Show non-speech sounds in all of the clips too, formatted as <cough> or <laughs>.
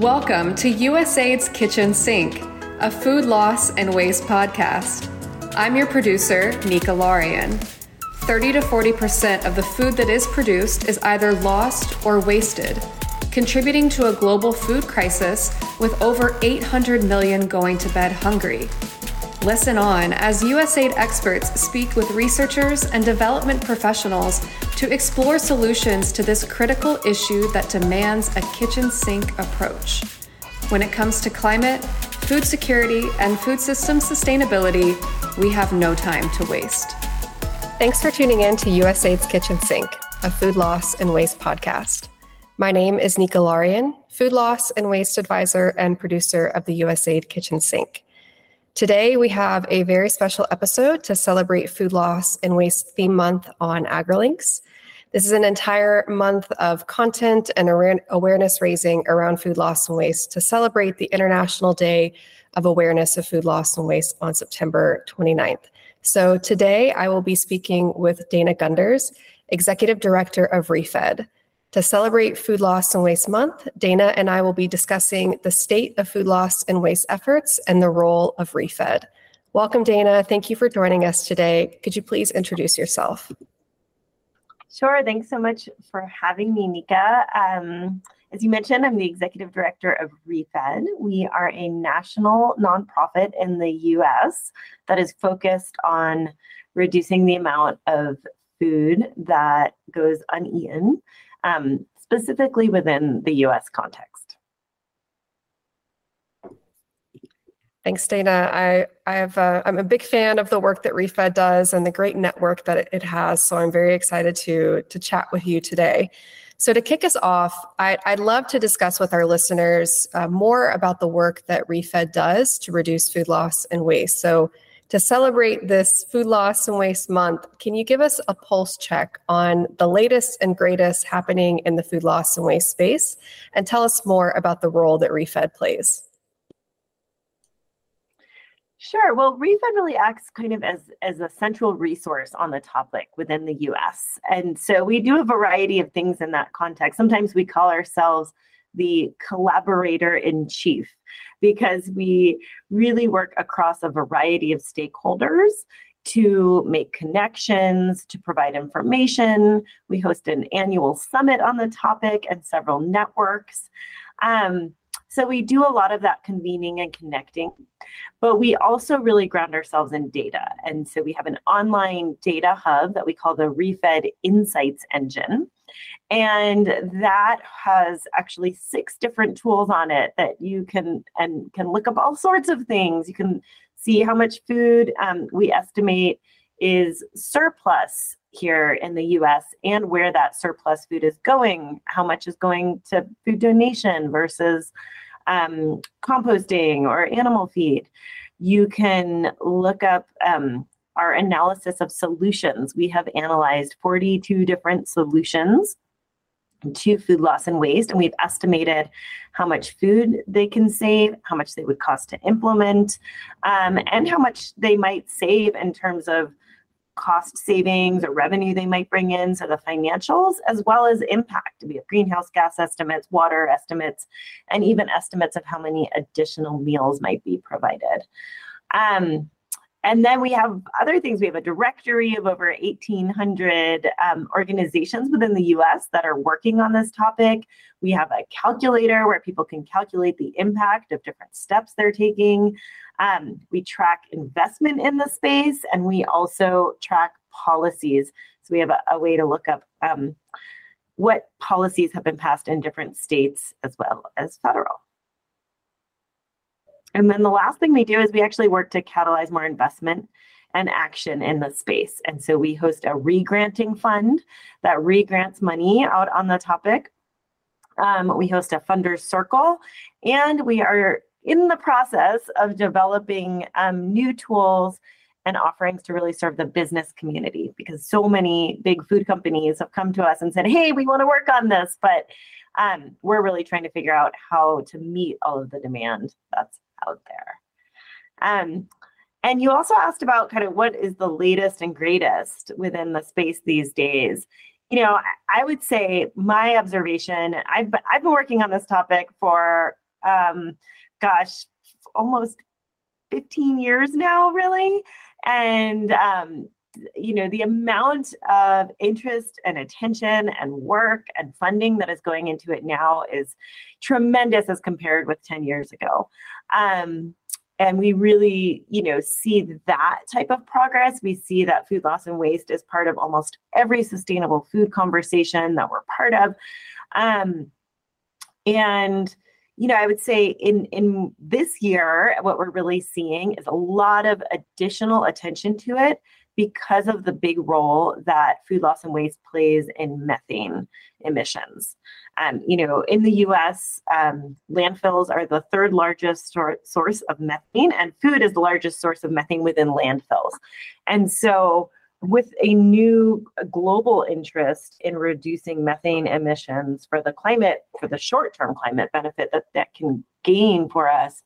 Welcome to USAID's Kitchen Sink, a food loss and waste podcast. I'm your producer, Nika Larian. 30 to 40% of the food that is produced is either lost or wasted, contributing to a global food crisis with over 800 million going to bed hungry. Listen on as USAID experts speak with researchers and development professionals to explore solutions to this critical issue that demands a kitchen sink approach. When it comes to climate, food security, and food system sustainability, we have no time to waste. Thanks for tuning in to USAID's Kitchen Sink, a food loss and waste podcast. My name is Nika Larian, food loss and waste advisor and producer of the USAID Kitchen Sink. Today, we have a very special episode to celebrate Food Loss and Waste Theme Month on Agrilinks. This is an entire month of content and awareness raising around food loss and waste to celebrate the International Day of Awareness of Food Loss and Waste on September 29th. So today, I will be speaking with Dana Gunders, Executive Director of ReFED. To celebrate Food Loss and Waste Month, Dana and I will be discussing the state of food loss and waste efforts and the role of ReFED. Welcome, Dana. Thank you for joining us today. Could you please introduce yourself? Sure. Thanks so much for having me, Nika. Um, as you mentioned, I'm the executive director of ReFED. We are a national nonprofit in the US that is focused on reducing the amount of food that goes uneaten um, specifically within the US context. Thanks, Dana. I I've uh, I'm a big fan of the work that ReFED does and the great network that it has. So I'm very excited to to chat with you today. So to kick us off, I, would love to discuss with our listeners uh, more about the work that ReFED does to reduce food loss and waste. So to celebrate this Food Loss and Waste Month, can you give us a pulse check on the latest and greatest happening in the food loss and waste space and tell us more about the role that ReFED plays? Sure. Well, ReFED really acts kind of as, as a central resource on the topic within the US. And so we do a variety of things in that context. Sometimes we call ourselves the collaborator in chief because we really work across a variety of stakeholders to make connections, to provide information. We host an annual summit on the topic and several networks. Um, so we do a lot of that convening and connecting, but we also really ground ourselves in data. And so we have an online data hub that we call the ReFED Insights Engine. And that has actually six different tools on it that you can and can look up all sorts of things. You can see how much food um, we estimate is surplus here in the US and where that surplus food is going, how much is going to food donation versus um, composting or animal feed. You can look up um, our analysis of solutions. We have analyzed 42 different solutions to food loss and waste, and we've estimated how much food they can save, how much they would cost to implement, um, and how much they might save in terms of cost savings or revenue they might bring in, so the financials, as well as impact. We have greenhouse gas estimates, water estimates, and even estimates of how many additional meals might be provided. Um, and then we have other things. We have a directory of over 1,800 um, organizations within the US that are working on this topic. We have a calculator where people can calculate the impact of different steps they're taking. Um, we track investment in the space and we also track policies. So we have a, a way to look up um, what policies have been passed in different states as well as federal. And then the last thing we do is we actually work to catalyze more investment and action in the space. And so we host a regranting fund that regrants money out on the topic. Um, we host a funders circle, and we are in the process of developing um, new tools and offerings to really serve the business community because so many big food companies have come to us and said, hey, we want to work on this, but um, we're really trying to figure out how to meet all of the demand that's out there. Um, and you also asked about kind of what is the latest and greatest within the space these days. You know, I would say my observation, I've, I've been working on this topic for um, gosh, almost 15 years now, really. And um, you know the amount of interest and attention and work and funding that is going into it now is tremendous as compared with 10 years ago. Um, and we really you know see that type of progress. We see that food loss and waste is part of almost every sustainable food conversation that we're part of. Um, and you know i would say in in this year what we're really seeing is a lot of additional attention to it because of the big role that food loss and waste plays in methane emissions. Um, you know, in the US, um, landfills are the third largest sor- source of methane, and food is the largest source of methane within landfills. And so, with a new global interest in reducing methane emissions for the climate, for the short term climate benefit that that can gain for us,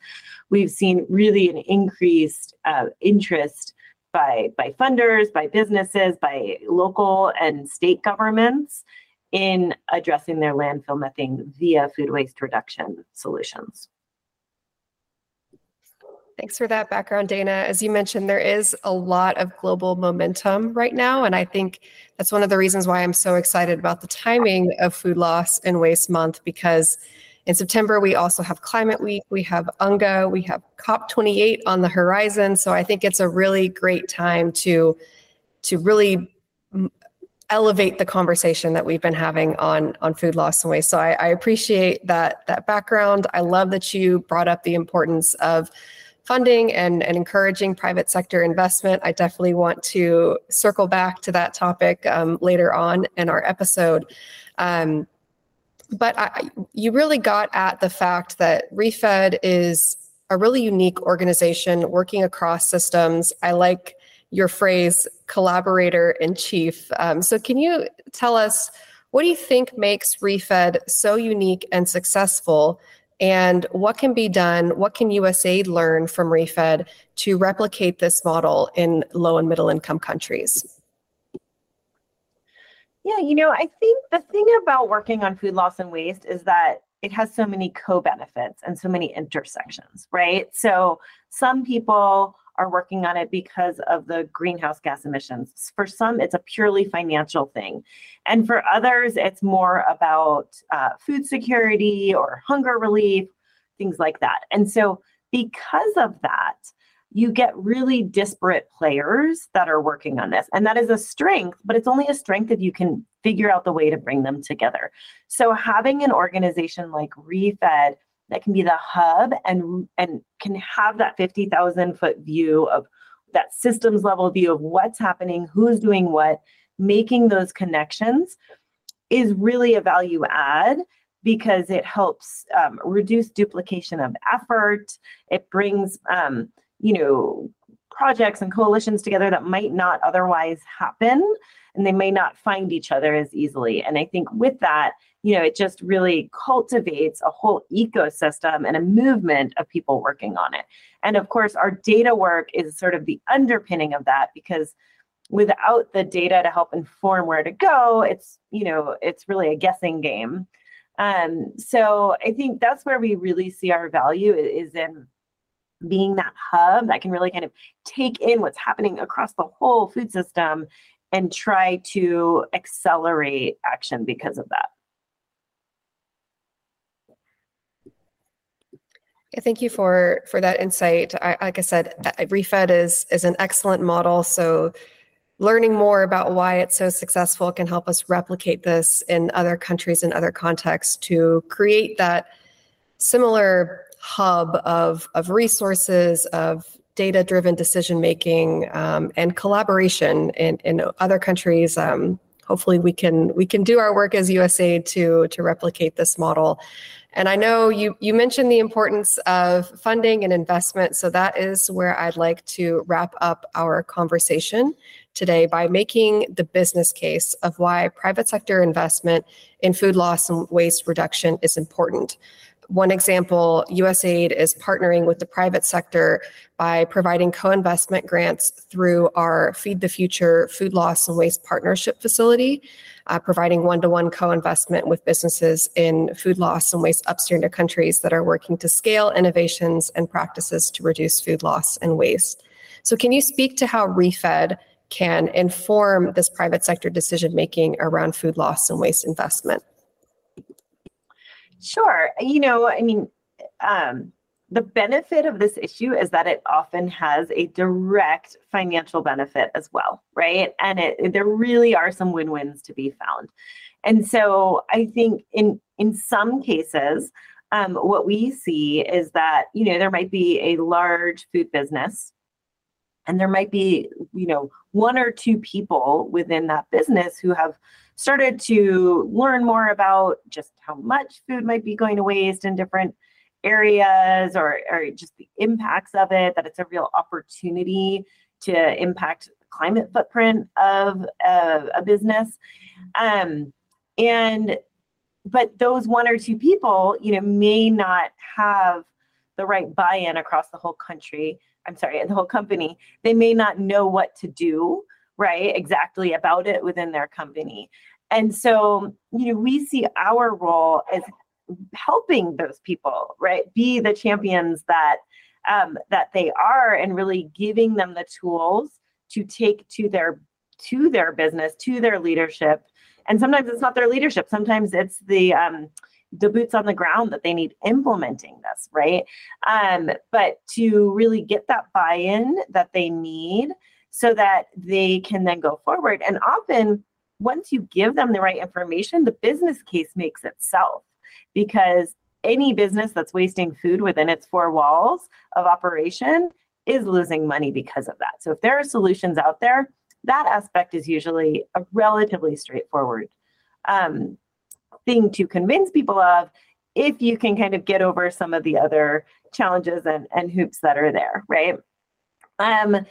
we've seen really an increased uh, interest by, by funders, by businesses, by local and state governments in addressing their landfill methane via food waste reduction solutions. Thanks for that background, Dana. As you mentioned, there is a lot of global momentum right now. And I think that's one of the reasons why I'm so excited about the timing of Food Loss and Waste Month because in September, we also have Climate Week, we have UNGA, we have COP28 on the horizon. So I think it's a really great time to to really elevate the conversation that we've been having on on food loss and waste. So I, I appreciate that that background. I love that you brought up the importance of funding and, and encouraging private sector investment. I definitely want to circle back to that topic um, later on in our episode. Um, but I, you really got at the fact that ReFED is a really unique organization working across systems. I like your phrase collaborator in chief. Um, so, can you tell us what do you think makes ReFED so unique and successful? And what can be done? What can USAID learn from ReFED to replicate this model in low and middle income countries? Yeah, you know, I think the thing about working on food loss and waste is that it has so many co benefits and so many intersections, right? So some people are working on it because of the greenhouse gas emissions. For some, it's a purely financial thing. And for others, it's more about uh, food security or hunger relief, things like that. And so, because of that, you get really disparate players that are working on this. And that is a strength, but it's only a strength if you can figure out the way to bring them together. So having an organization like ReFED that can be the hub and and can have that 50,000 foot view of that systems level view of what's happening, who's doing what, making those connections is really a value add because it helps um, reduce duplication of effort. It brings um, you know, projects and coalitions together that might not otherwise happen and they may not find each other as easily. And I think with that, you know, it just really cultivates a whole ecosystem and a movement of people working on it. And of course, our data work is sort of the underpinning of that because without the data to help inform where to go, it's, you know, it's really a guessing game. Um, so I think that's where we really see our value is in being that hub that can really kind of take in what's happening across the whole food system and try to accelerate action because of that. thank you for for that insight. I, like I said, uh, ReFED is is an excellent model. So learning more about why it's so successful can help us replicate this in other countries and other contexts to create that similar hub of, of resources, of data driven decision making, um, and collaboration in, in other countries. Um, hopefully, we can we can do our work as USAID to to replicate this model. And I know you you mentioned the importance of funding and investment, so that is where I'd like to wrap up our conversation today by making the business case of why private sector investment in food loss and waste reduction is important. One example, USAID is partnering with the private sector by providing co investment grants through our Feed the Future Food Loss and Waste Partnership Facility, uh, providing one to one co investment with businesses in food loss and waste upstream to countries that are working to scale innovations and practices to reduce food loss and waste. So, can you speak to how ReFED can inform this private sector decision making around food loss and waste investment? Sure. You know, I mean, um, the benefit of this issue is that it often has a direct financial benefit as well, right? And it, there really are some win-wins to be found. And so I think in in some cases, um, what we see is that you know there might be a large food business, and there might be you know one or two people within that business who have started to learn more about just how much food might be going to waste in different areas or, or just the impacts of it, that it's a real opportunity to impact climate footprint of a, a business. Um, and but those one or two people, you know, may not have the right buy-in across the whole country. I'm sorry, the whole company. They may not know what to do right exactly about it within their company and so you know we see our role as helping those people right be the champions that um, that they are and really giving them the tools to take to their to their business to their leadership and sometimes it's not their leadership sometimes it's the um, the boots on the ground that they need implementing this right um, but to really get that buy-in that they need so that they can then go forward. And often, once you give them the right information, the business case makes itself because any business that's wasting food within its four walls of operation is losing money because of that. So, if there are solutions out there, that aspect is usually a relatively straightforward um, thing to convince people of if you can kind of get over some of the other challenges and, and hoops that are there, right? Um,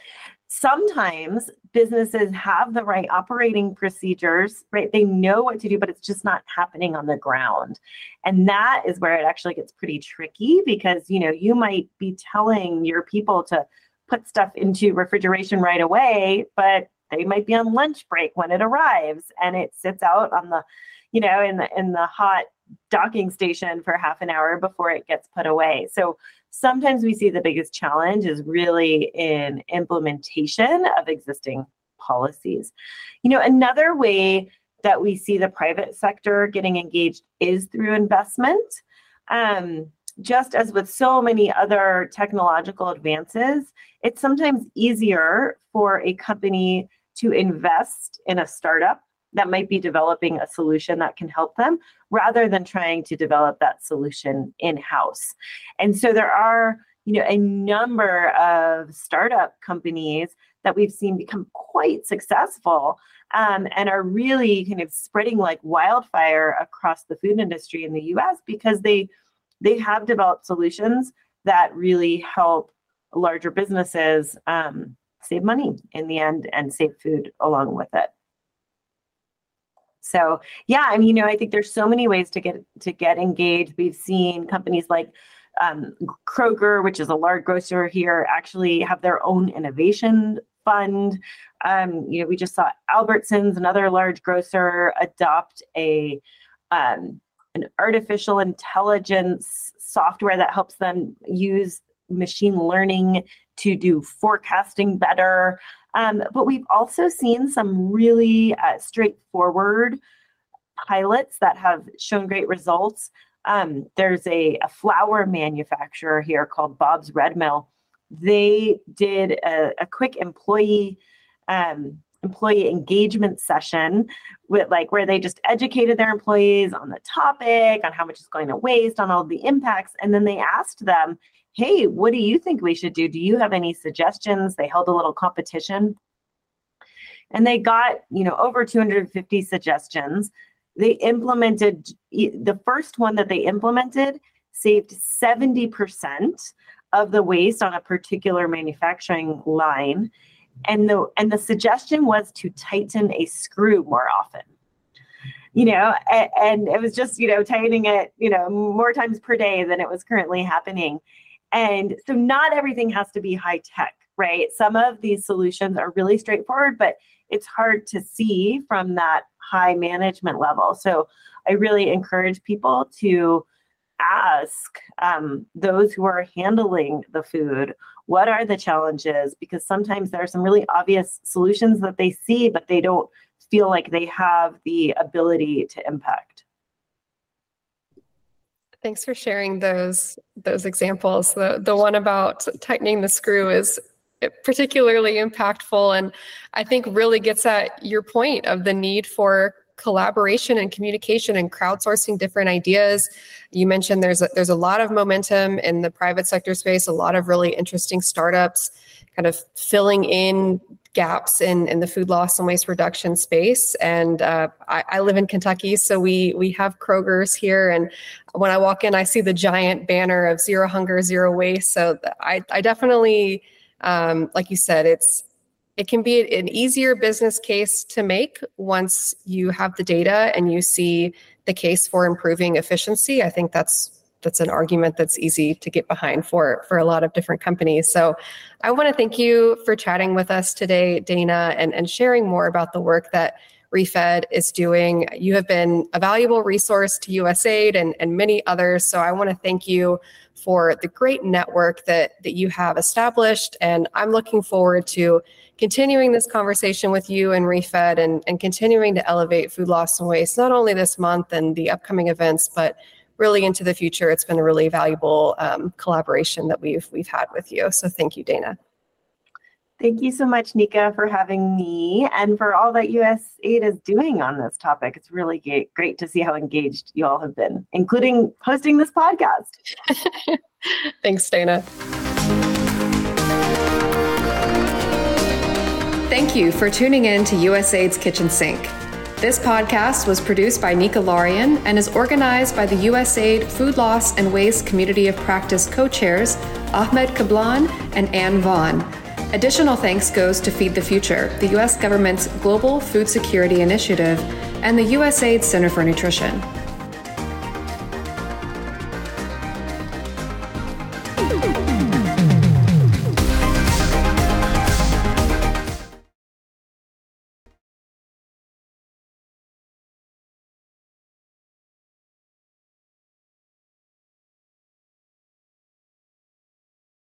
sometimes businesses have the right operating procedures, right? They know what to do, but it's just not happening on the ground. And that is where it actually gets pretty tricky because, you know, you might be telling your people to put stuff into refrigeration right away, but they might be on lunch break when it arrives and it sits out on the, you know, in the in the hot docking station for half an hour before it gets put away. So sometimes we see the biggest challenge is really in implementation of existing policies. You know, another way that we see the private sector getting engaged is through investment. Um, just as with so many other technological advances, it's sometimes easier for a company to invest in a startup that might be developing a solution that can help them rather than trying to develop that solution in house. And so there are you know a number of startup companies that we've seen become quite successful um, and are really kind of spreading like wildfire across the food industry in the us because they they have developed solutions that really help larger businesses um, save money in the end and save food along with it so yeah, I mean, you know, I think there's so many ways to get to get engaged. We've seen companies like um, Kroger, which is a large grocer here, actually have their own innovation fund. Um, you know, we just saw Albertsons, another large grocer, adopt a um, an artificial intelligence software that helps them use machine learning to do forecasting better. Um, but we've also seen some really uh, straightforward pilots that have shown great results. Um, there's a, a, flour manufacturer here called Bob's Red Mill. They did a, a quick employee um, employee engagement session with like where they just educated their employees on the topic, on how much is going to waste, on all the impacts, and then they asked them, hey, what do you think we should do? Do you have any suggestions? They held a little competition and they got, you know, over 250 suggestions. They implemented the first one that they implemented saved 70% of the waste on a particular manufacturing line. And the and the suggestion was to tighten a screw more often. you know, and, and it was just, you know, tightening it, you know, more times per day than it was currently happening. And so not everything has to be high tech, right? Some of these solutions are really straightforward, but it's hard to see from that high management level. So I really encourage people to ask um, those who are handling the food what are the challenges? Because sometimes there are some really obvious solutions that they see but they don't feel like they have the ability to impact. Thanks for sharing those those examples. The the one about tightening the screw is particularly impactful and i think really gets at your point of the need for collaboration and communication and crowdsourcing different ideas. You mentioned there's a, there's a lot of momentum in the private sector space, a lot of really interesting startups kind of filling in gaps in, in the food loss and waste reduction space. And uh, I, I, live in Kentucky, so we we have Kroger's here. And when I walk in, I see the giant banner of zero hunger, zero waste. So I, I definitely, um, like you said, it's it can be an easier business case to make once you have the data and you see the case for improving efficiency. I think that's that's an argument that's easy to get behind for for a lot of different companies. So I want to thank you for chatting with us today, Dana, and, and sharing more about the work that ReFED is doing. You have been a valuable resource to USAID and, and many others. So I want to thank you for the great network that, that you have established. And I'm looking forward to continuing this conversation with you and ReFED and, and continuing to elevate food loss and waste, not only this month and the upcoming events, but really into the future. It's been a really valuable um, collaboration that we've we've had with you. So thank you, Dana. Thank you so much, Nika, for having me and for all that USAID is doing on this topic. It's really great to see how engaged you all have been, including hosting this podcast. <laughs> Thanks, Dana. Thank you for tuning in to USAID's Kitchen Sink. This podcast was produced by Nika Larian and is organized by the USAID Food Loss and Waste Community of Practice co chairs Ahmed Kablan and Anne Vaughn. Additional thanks goes to Feed the Future, the U.S. government's global food security initiative, and the USAID Center for Nutrition.